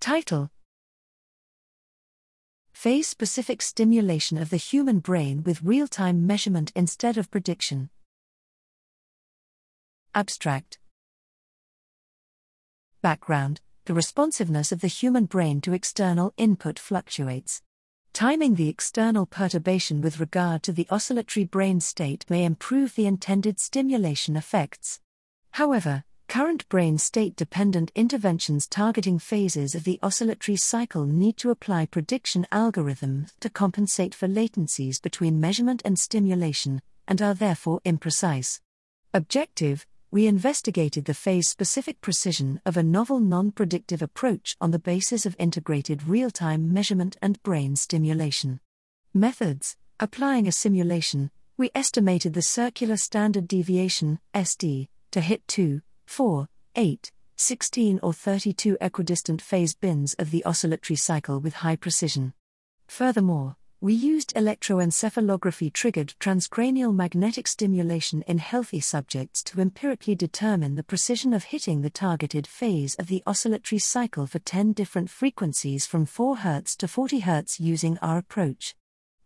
Title Phase specific stimulation of the human brain with real time measurement instead of prediction. Abstract Background The responsiveness of the human brain to external input fluctuates. Timing the external perturbation with regard to the oscillatory brain state may improve the intended stimulation effects. However, current brain state dependent interventions targeting phases of the oscillatory cycle need to apply prediction algorithms to compensate for latencies between measurement and stimulation, and are therefore imprecise. Objective we investigated the phase specific precision of a novel non predictive approach on the basis of integrated real time measurement and brain stimulation. Methods Applying a simulation, we estimated the circular standard deviation, SD, to hit 2, 4, 8, 16, or 32 equidistant phase bins of the oscillatory cycle with high precision. Furthermore, we used electroencephalography triggered transcranial magnetic stimulation in healthy subjects to empirically determine the precision of hitting the targeted phase of the oscillatory cycle for 10 different frequencies from 4 Hz to 40 Hz using our approach.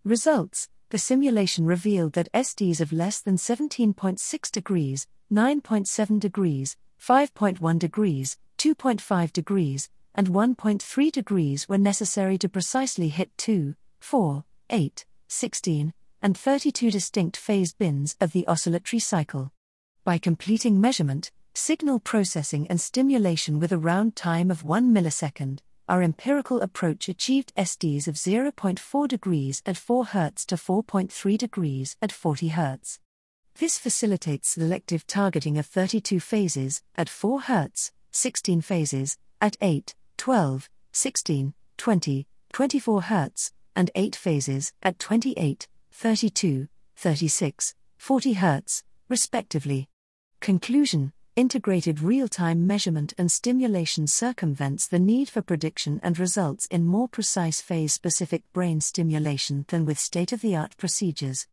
Results The simulation revealed that SDs of less than 17.6 degrees, 9.7 degrees, 5.1 degrees, 2.5 degrees, and 1.3 degrees were necessary to precisely hit 2, 4, 8, 16, and 32 distinct phase bins of the oscillatory cycle. By completing measurement, signal processing, and stimulation with a round time of 1 millisecond, our empirical approach achieved SDs of 0.4 degrees at 4 Hz to 4.3 degrees at 40 Hz. This facilitates selective targeting of 32 phases at 4 Hz, 16 phases at 8, 12, 16, 20, 24 Hz, and 8 phases at 28, 32, 36, 40 Hz, respectively. Conclusion Integrated real time measurement and stimulation circumvents the need for prediction and results in more precise phase specific brain stimulation than with state of the art procedures.